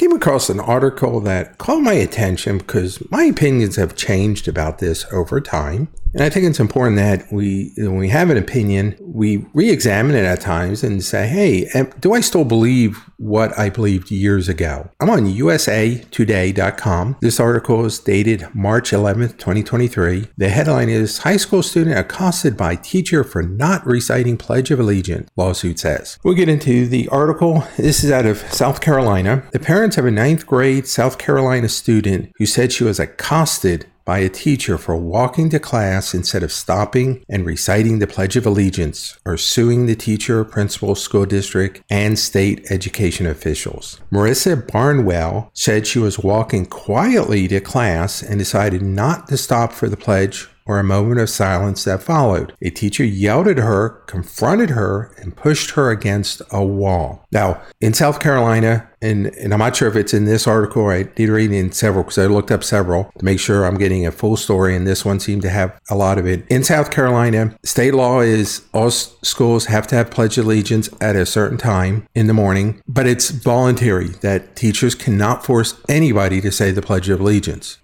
Came across an article that caught my attention because my opinions have changed about this over time. And I think it's important that we, when we have an opinion, we re-examine it at times and say, "Hey, do I still believe what I believed years ago?" I'm on USAToday.com. This article is dated March 11th, 2023. The headline is "High School Student Accosted by Teacher for Not Reciting Pledge of Allegiance." Lawsuit says. We'll get into the article. This is out of South Carolina. The parents of a ninth grade South Carolina student who said she was accosted by a teacher for walking to class instead of stopping and reciting the Pledge of Allegiance or suing the teacher, principal, school district, and state education officials. Marissa Barnwell said she was walking quietly to class and decided not to stop for the pledge or a moment of silence that followed. A teacher yelled at her, confronted her, and pushed her against a wall. Now, in South Carolina, and, and I'm not sure if it's in this article, I did read in several because I looked up several to make sure I'm getting a full story, and this one seemed to have a lot of it. In South Carolina, state law is all schools have to have Pledge Allegiance at a certain time in the morning, but it's voluntary that teachers cannot force anybody to say the Pledge of Allegiance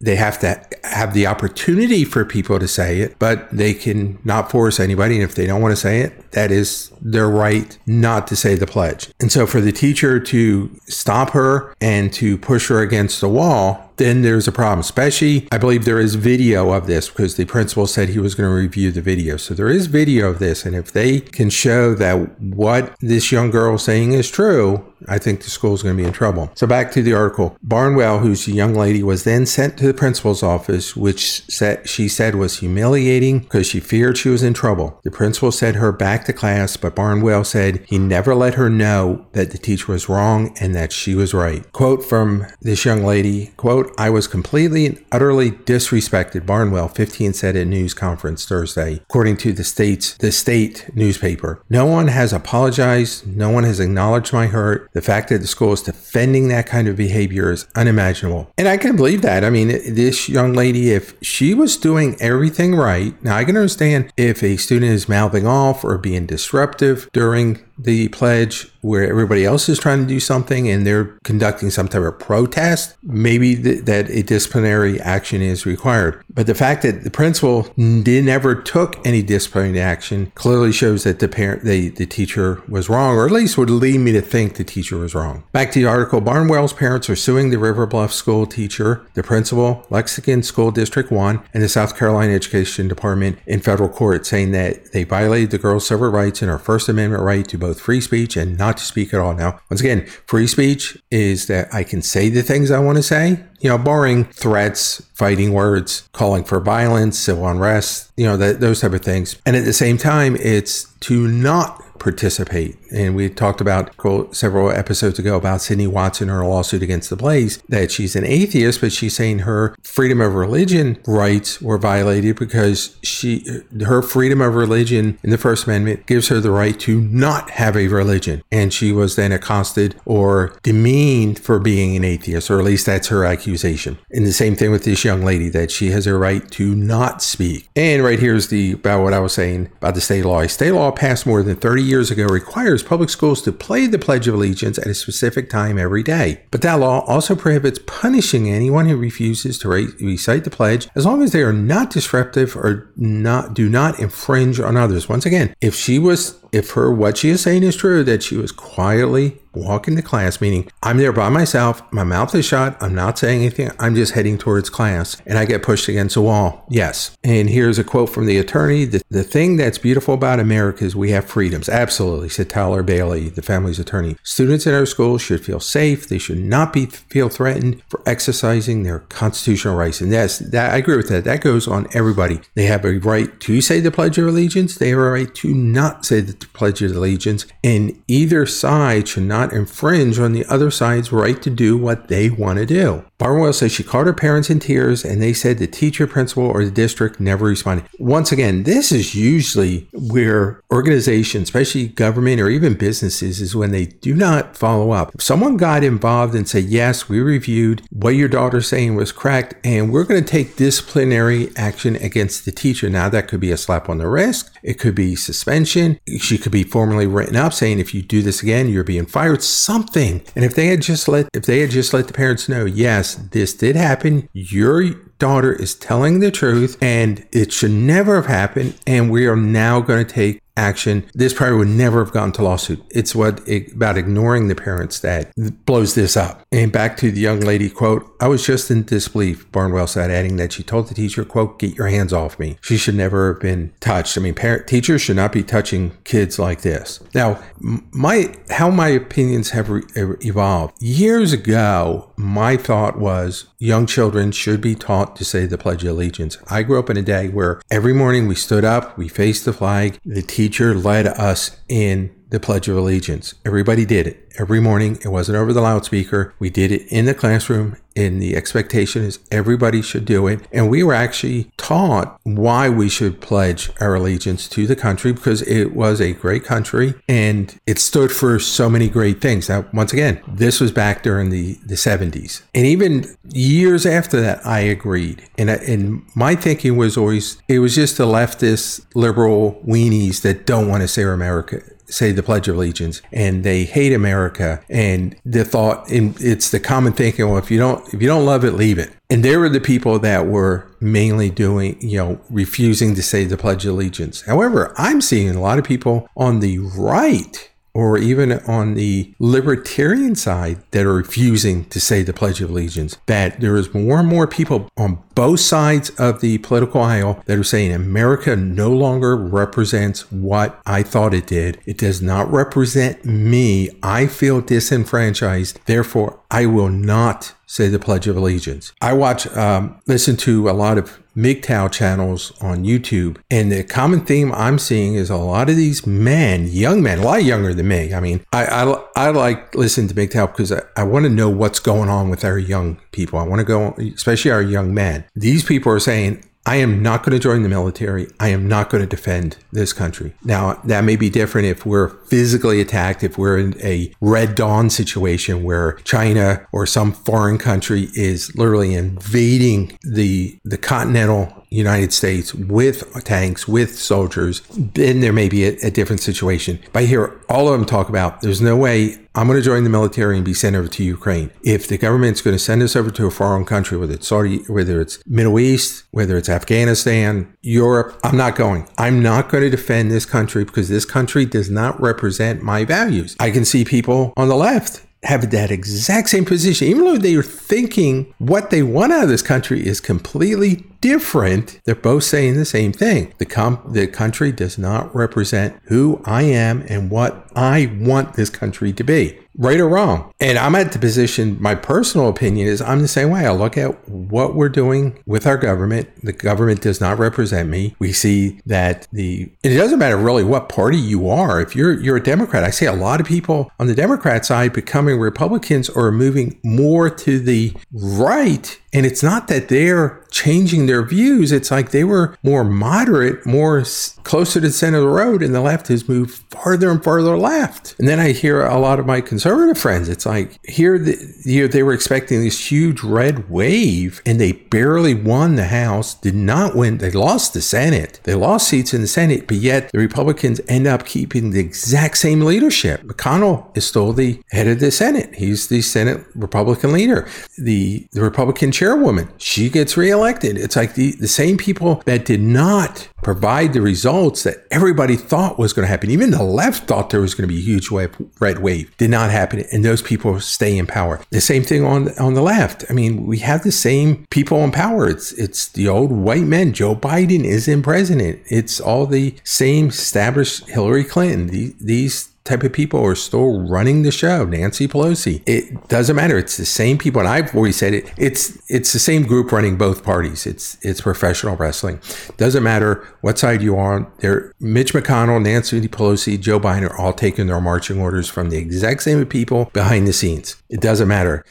they have to have the opportunity for people to say it, but they can not force anybody. And if they don't want to say it, that is their right not to say the pledge. And so for the teacher to stop her and to push her against the wall, then there's a problem. Especially, I believe there is video of this because the principal said he was going to review the video. So there is video of this. And if they can show that what this young girl is saying is true, I think the school is going to be in trouble. So back to the article. Barnwell, who's a young lady, was then sent to the principal's office, which said, she said was humiliating because she feared she was in trouble. The principal sent her back to class, but Barnwell said he never let her know that the teacher was wrong and that she was right. Quote from this young lady, quote, I was completely and utterly disrespected, Barnwell 15 said at a news conference Thursday, according to the state's the state newspaper. No one has apologized, no one has acknowledged my hurt. The fact that the school is defending that kind of behavior is unimaginable. And I can believe that. I mean, this young lady, if she was doing everything right, now I can understand if a student is mouthing off or being disruptive during the pledge where everybody else is trying to do something and they're conducting some type of protest, maybe th- that a disciplinary action is required. But the fact that the principal did never took any disciplinary action clearly shows that the parent, the, the teacher was wrong, or at least would lead me to think the teacher was wrong. Back to the article, Barnwell's parents are suing the River Bluff school teacher, the principal, Lexington School District 1, and the South Carolina Education Department in federal court, saying that they violated the girl's civil rights and her First Amendment right to both free speech and not to speak at all. Now, once again, free speech is that I can say the things I want to say, you know, barring threats, fighting words, calling for violence, civil unrest, you know, that, those type of things. And at the same time, it's to not participate. And we talked about several episodes ago about Sydney Watson, her lawsuit against the Blaze, that she's an atheist, but she's saying her freedom of religion rights were violated because she, her freedom of religion in the First Amendment gives her the right to not have a religion. And she was then accosted or demeaned for being an atheist, or at least that's her accusation. And the same thing with this young lady that she has a right to not speak. And right here's the about what I was saying about the state law. State law passed more than 30 years ago requires public schools to play the Pledge of Allegiance at a specific time every day. But that law also prohibits punishing anyone who refuses to re- recite the pledge as long as they are not disruptive or not do not infringe on others. Once again, if she was if her what she is saying is true that she was quietly walking to class, meaning I'm there by myself, my mouth is shut, I'm not saying anything, I'm just heading towards class, and I get pushed against a wall. Yes. And here's a quote from the attorney the, the thing that's beautiful about America is we have freedoms. Absolutely, said Tyler Bailey, the family's attorney. Students in our schools should feel safe, they should not be feel threatened for exercising their constitutional rights. And yes, that I agree with that. That goes on everybody. They have a right to say the Pledge of Allegiance, they have a right to not say the Pledge of Allegiance, and either side should not infringe on the other side's right to do what they want to do. Barnwell says she called her parents in tears and they said the teacher, principal, or the district never responded. Once again, this is usually where organizations, especially government or even businesses, is when they do not follow up. If someone got involved and said, Yes, we reviewed what your daughter's saying was correct, and we're going to take disciplinary action against the teacher. Now, that could be a slap on the wrist, it could be suspension, she could be formally written up saying, If you do this again, you're being fired, something. And if they had just let if they had just let the parents know, yes, this did happen, your daughter is telling the truth and it should never have happened and we are now going to take action, this probably would never have gone to lawsuit. It's what about ignoring the parents that blows this up. And back to the young lady quote, I was just in disbelief, Barnwell said, adding that she told the teacher, quote, get your hands off me. She should never have been touched. I mean, parent teachers should not be touching kids like this. Now, my how my opinions have re- evolved. Years ago, my thought was young children should be taught to say the Pledge of Allegiance. I grew up in a day where every morning we stood up, we faced the flag, the teacher led us in the Pledge of Allegiance. Everybody did it every morning. It wasn't over the loudspeaker. We did it in the classroom, and the expectation is everybody should do it. And we were actually taught why we should pledge our allegiance to the country because it was a great country and it stood for so many great things. Now, once again, this was back during the, the 70s. And even years after that, I agreed. And, and my thinking was always it was just the leftist liberal weenies that don't want to say America say the Pledge of Allegiance and they hate America and the thought and it's the common thinking well if you don't if you don't love it leave it. And they were the people that were mainly doing you know refusing to say the Pledge of Allegiance. However I'm seeing a lot of people on the right or even on the libertarian side that are refusing to say the Pledge of Allegiance, that there is more and more people on both sides of the political aisle that are saying America no longer represents what I thought it did. It does not represent me. I feel disenfranchised. Therefore, I will not say the Pledge of Allegiance. I watch, um, listen to a lot of MGTOW channels on YouTube, and the common theme I'm seeing is a lot of these men, young men, a lot younger than me. I mean, I I, I like listening to MGTOW because I, I want to know what's going on with our young people. I want to go, especially our young men. These people are saying, I am not going to join the military. I am not going to defend this country. Now, that may be different if we're physically attacked, if we're in a Red Dawn situation where China or some foreign country is literally invading the, the continental United States with tanks, with soldiers, then there may be a, a, different situation. But I hear all of them talk about there's no way I'm going to join the military and be sent over to Ukraine. If the government's going to send us over to a foreign country, whether it's Saudi, whether it's Middle East, whether it's Afghanistan, Europe, I'm not going. I'm not going to defend this country because this country does not represent my values. I can see people on the left have that exact same position, even though they are thinking what they want out of this country is completely different. They're both saying the same thing. The com- the country does not represent who I am and what I want this country to be right or wrong. And I'm at the position, my personal opinion is I'm the same way. I look at what we're doing with our government. The government does not represent me. We see that the, it doesn't matter really what party you are. If you're, you're a Democrat, I see a lot of people on the Democrat side becoming Republicans or moving more to the right and it's not that they're changing their views. It's like they were more moderate, more closer to the center of the road, and the left has moved farther and farther left. And then I hear a lot of my conservative friends. It's like here, the, know, they were expecting this huge red wave, and they barely won the House. Did not win. They lost the Senate. They lost seats in the Senate, but yet the Republicans end up keeping the exact same leadership. McConnell is still the head of the Senate. He's the Senate Republican leader. The the Republican chairwoman. She gets reelected. It's like the, the same people that did not provide the results that everybody thought was going to happen. Even the left thought there was going to be a huge wave, red wave. Did not happen. And those people stay in power. The same thing on, on the left. I mean, we have the same people in power. It's, it's the old white men. Joe Biden is in president. It's all the same established Hillary Clinton. These, these type of people are still running the show. Nancy Pelosi. It doesn't matter. It's the same people, and I've always said it. It's it's the same group running both parties. It's it's professional wrestling. Doesn't matter what side you are. There, Mitch McConnell, Nancy Pelosi, Joe Biden are all taking their marching orders from the exact same people behind the scenes. It doesn't matter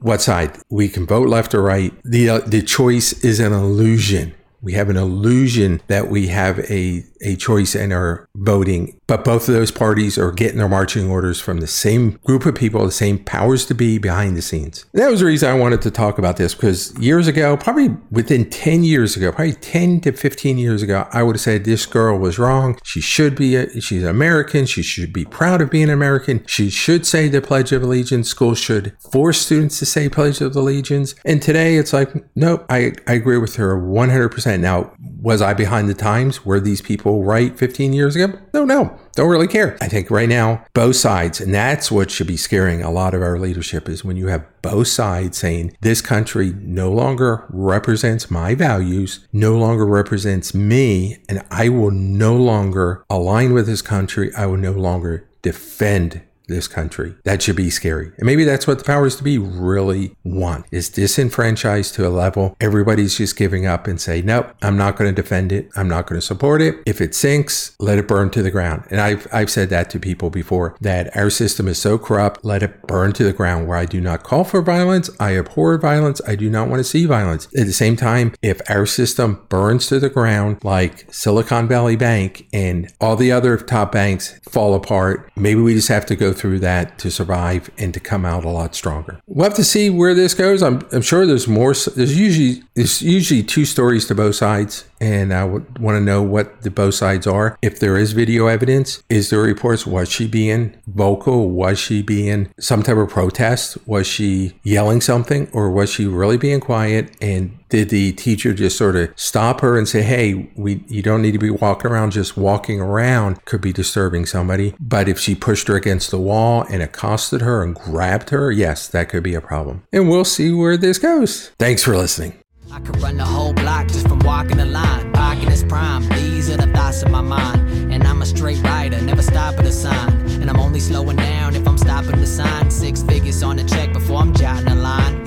what side. We can vote left or right. The uh, the choice is an illusion. We have an illusion that we have a, a choice in our voting, but both of those parties are getting their marching orders from the same group of people, the same powers to be behind the scenes. And that was the reason I wanted to talk about this because years ago, probably within 10 years ago, probably 10 to 15 years ago, I would have said this girl was wrong. She should be, a, she's American. She should be proud of being American. She should say the Pledge of Allegiance. Schools should force students to say Pledge of Allegiance. And today it's like, nope, I, I agree with her 100%. Now, was I behind the times? Were these people right 15 years ago? No, no. Don't really care. I think right now, both sides, and that's what should be scaring a lot of our leadership is when you have both sides saying this country no longer represents my values, no longer represents me, and I will no longer align with this country. I will no longer defend this country. That should be scary. And maybe that's what the powers to be really want is disenfranchised to a level everybody's just giving up and say, nope, I'm not going to defend it. I'm not going to support it. If it sinks, let it burn to the ground. And I've, I've said that to people before that our system is so corrupt, let it burn to the ground where I do not call for violence. I abhor violence. I do not want to see violence. At the same time, if our system burns to the ground like Silicon Valley Bank and all the other top banks fall apart, maybe we just have to go through that to survive and to come out a lot stronger. We'll have to see where this goes. I'm, I'm sure there's more. There's usually there's usually two stories to both sides, and I would want to know what the both sides are. If there is video evidence, is there reports? Was she being vocal? Was she being some type of protest? Was she yelling something, or was she really being quiet and did the teacher just sort of stop her and say, "Hey, we you don't need to be walking around. Just walking around could be disturbing somebody." But if she pushed her against the wall and accosted her and grabbed her, yes, that could be a problem. And we'll see where this goes. Thanks for listening. I could run the whole block just from walking the line. Is prime. These are the thoughts my mind. And I'm a straight rider, never sign. And I'm only slowing down if I'm stopping sign. Six figures on check before I'm jotting a line.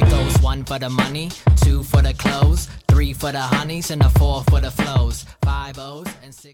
For the money, two for the clothes, three for the honeys, and a four for the flows. Five O's and six.